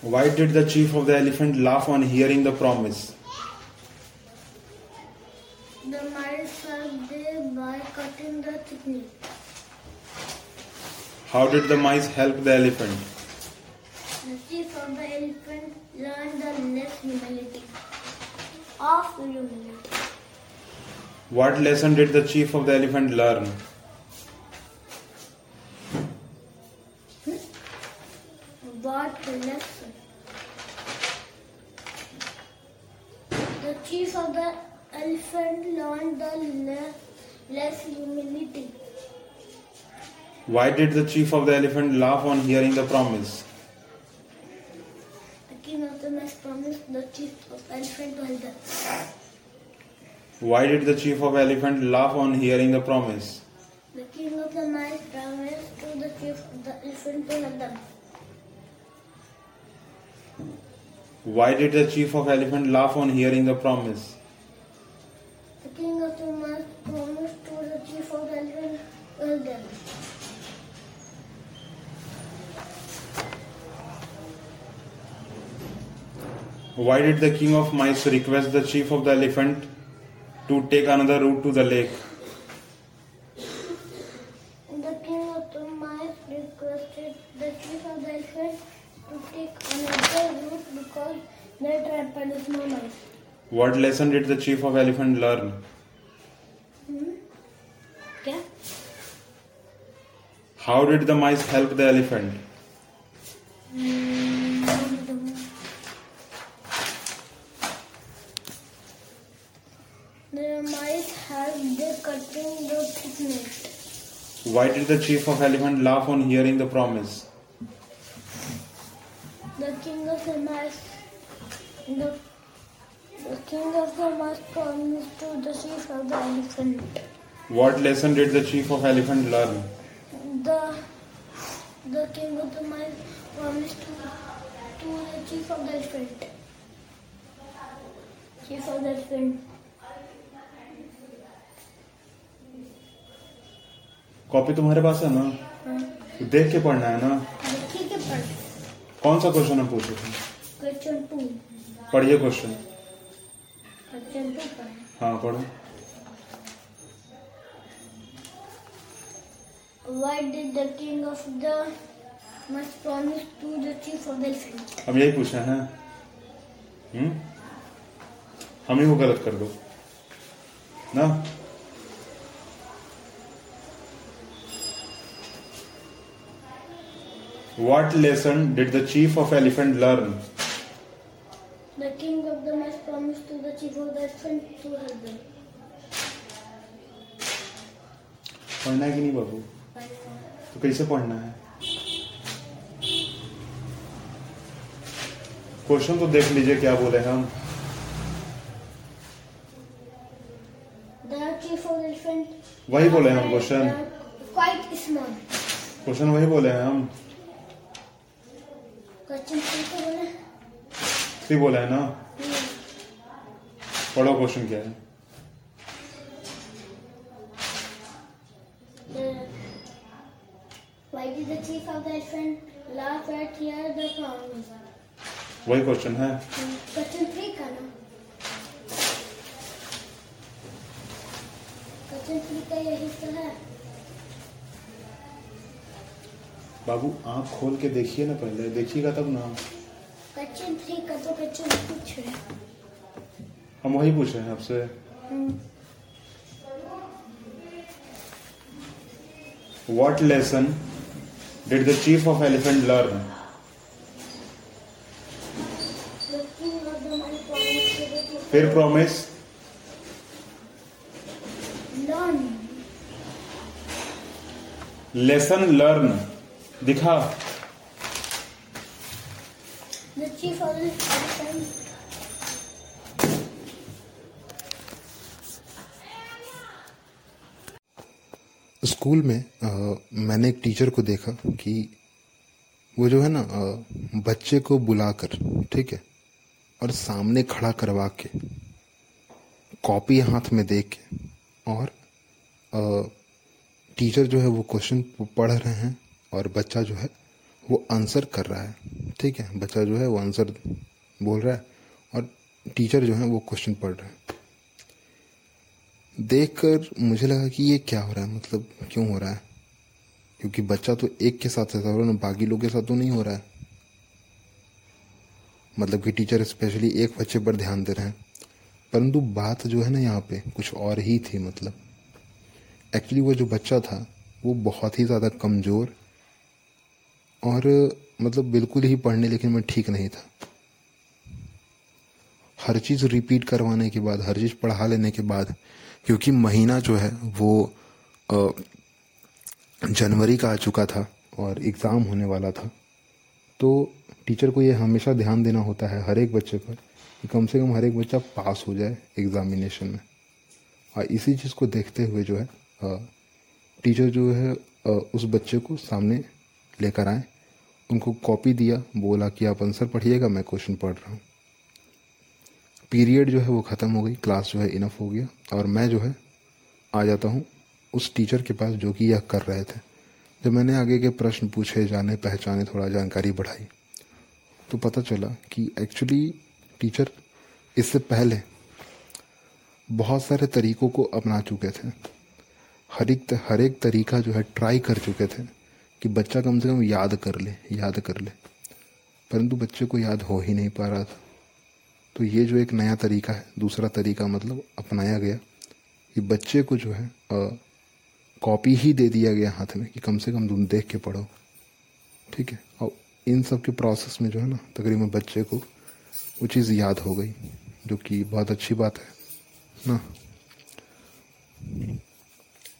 Why did the chief of the elephant laugh on hearing the promise? The mice helped them by cutting the chickens. How did the mice help the elephant? The chief of the elephant learned the less humility of humility. What lesson did the chief of the elephant learn? What lesson? The chief of the elephant learned the le- less humility. Why did the chief of the elephant laugh on hearing the promise? The king of the mice promised the chief of elephant to help them. Why did the chief of elephant laugh on hearing the promise? The king of the mice promised to the chief of the elephant to help them. Why did the chief of elephant laugh on hearing the promise? The king of the mice promised to the chief of the elephant help. Why did the king of mice request the chief of the elephant to take another route to the lake? The king of the mice requested the chief of the elephant to take another route because they trampled the snow mice. What lesson did the chief of elephant learn? Hmm? क्या How did the mice help the elephant? The mice helped the cutting the thickness. Why did the chief of elephant laugh on hearing the promise? The king of the mice, the, the king of the mice promised to the chief of the elephant. What lesson did the chief of elephant learn? The the king of the mice promised to, to the chief of the elephant. Chief of the elephant. Copy तुम्हारे पास है ना हाँ, देख के पढ़ना है ना कौन सा क्वेश्चन है पूछो तुम क्वेश्चन टू पढ़िए क्वेश्चन क्वेश्चन टू हाँ पढ़ो। Why did the king of the mice promise to the chief of the elephant? हम यही पूछे हैं। हम्म? हम ही वो गलत कर दो। ना? What lesson did the chief of elephant learn? The king of the mice promised to the chief of the elephant to help them. पढ़ना है कि नहीं बाबू तो कैसे पढ़ना है क्वेश्चन तो देख लीजिए क्या बोले हम. वही बोले हम क्वेश्चन क्वेश्चन वही बोले हैं हम Question three को बोले थ्री बोले हैं ना पढ़ो क्वेश्चन क्या है? वही क्वेश्चन है Question three का ना Question three का यही तो है बाबू आँख खोल के देखिए ना पहले। देखिएगा तब ना। हम वही पूछ रहे हैं आपसे। What lesson did the chief of elephant learn फिर प्रॉमिस लेसन लर्न दिखा। स्कूल में अ, मैंने एक टीचर को देखा कि वो जो है ना बच्चे को बुलाकर ठीक है और सामने खड़ा करवा के कॉपी हाथ में दे के और अ, टीचर जो है वो क्वेश्चन पढ़ रहे हैं और बच्चा जो है, वो आंसर कर रहा है। ठीक है? बच्चा जो है, वो आंसर बोल रहा है और टीचर जो है, वो क्वेश्चन पढ़ रहा है। देखकर मुझे लगा कि ये क्या हो रहा है? मतलब क्यों हो रहा है? क्योंकि बच्चा तो एक के साथ रहता है बाकी लोग के साथ तो नहीं हो रहा है। मतलब कि टीचर स्पेशली एक बच्चे पर ध्यान दे रहे हैं। परंतु बात जो है ना यहाँ पे, कुछ और ही थी मतलब। एक्चुअली वो जो बच्चा था, वो बहुत ही ज़्यादा कमज़ोर और मतलब बिल्कुल ही पढ़ने लिखने में ठीक नहीं था। हर चीज़ रिपीट करवाने के बाद, हर चीज़ पढ़ा लेने के बाद, क्योंकि महीना जो है, वो जनवरी का आ चुका था और एग्ज़ाम होने वाला था। तो टीचर को ये हमेशा ध्यान देना होता है, हर एक बच्चे पर, कि कम से कम हर एक बच्चा पास हो जाए एग्ज़ामिनेशन में। और इसी चीज़ को देखते हुए जो है टीचर जो है उस बच्चे को सामने लेकर आए। उनको कॉपी दिया, बोला कि आप आंसर पढ़िएगा, मैं क्वेश्चन पढ़ रहा हूँ। पीरियड जो है वो ख़त्म हो गई क्लास जो है इनफ हो गया। और मैं जो है, आ जाता हूँ उस टीचर के पास जो कि यह कर रहे थे। जब मैंने आगे के प्रश्न पूछे, जाने, पहचाने, थोड़ा जानकारी बढ़ाई तो पता चला कि एक्चुअली टीचर इससे पहले बहुत सारे तरीकों को अपना चुके थे। हर एक हर एक तरीका जो है ट्राई कर चुके थे। कि बच्चा कम से कम याद कर ले, याद कर ले। परंतु बच्चे को याद हो ही नहीं पा रहा था। तो ये जो एक नया तरीका है, दूसरा तरीका मतलब अपनाया गया कि बच्चे को जो है कॉपी ही दे दिया गया हाथ में कि कम से कम तुम देख के पढ़ो। ठीक है? और इन सब के प्रोसेस में जो है ना, तकरीबन बच्चे को वो चीज़ याद हो गई, जो कि बहुत अच्छी बात है, ना?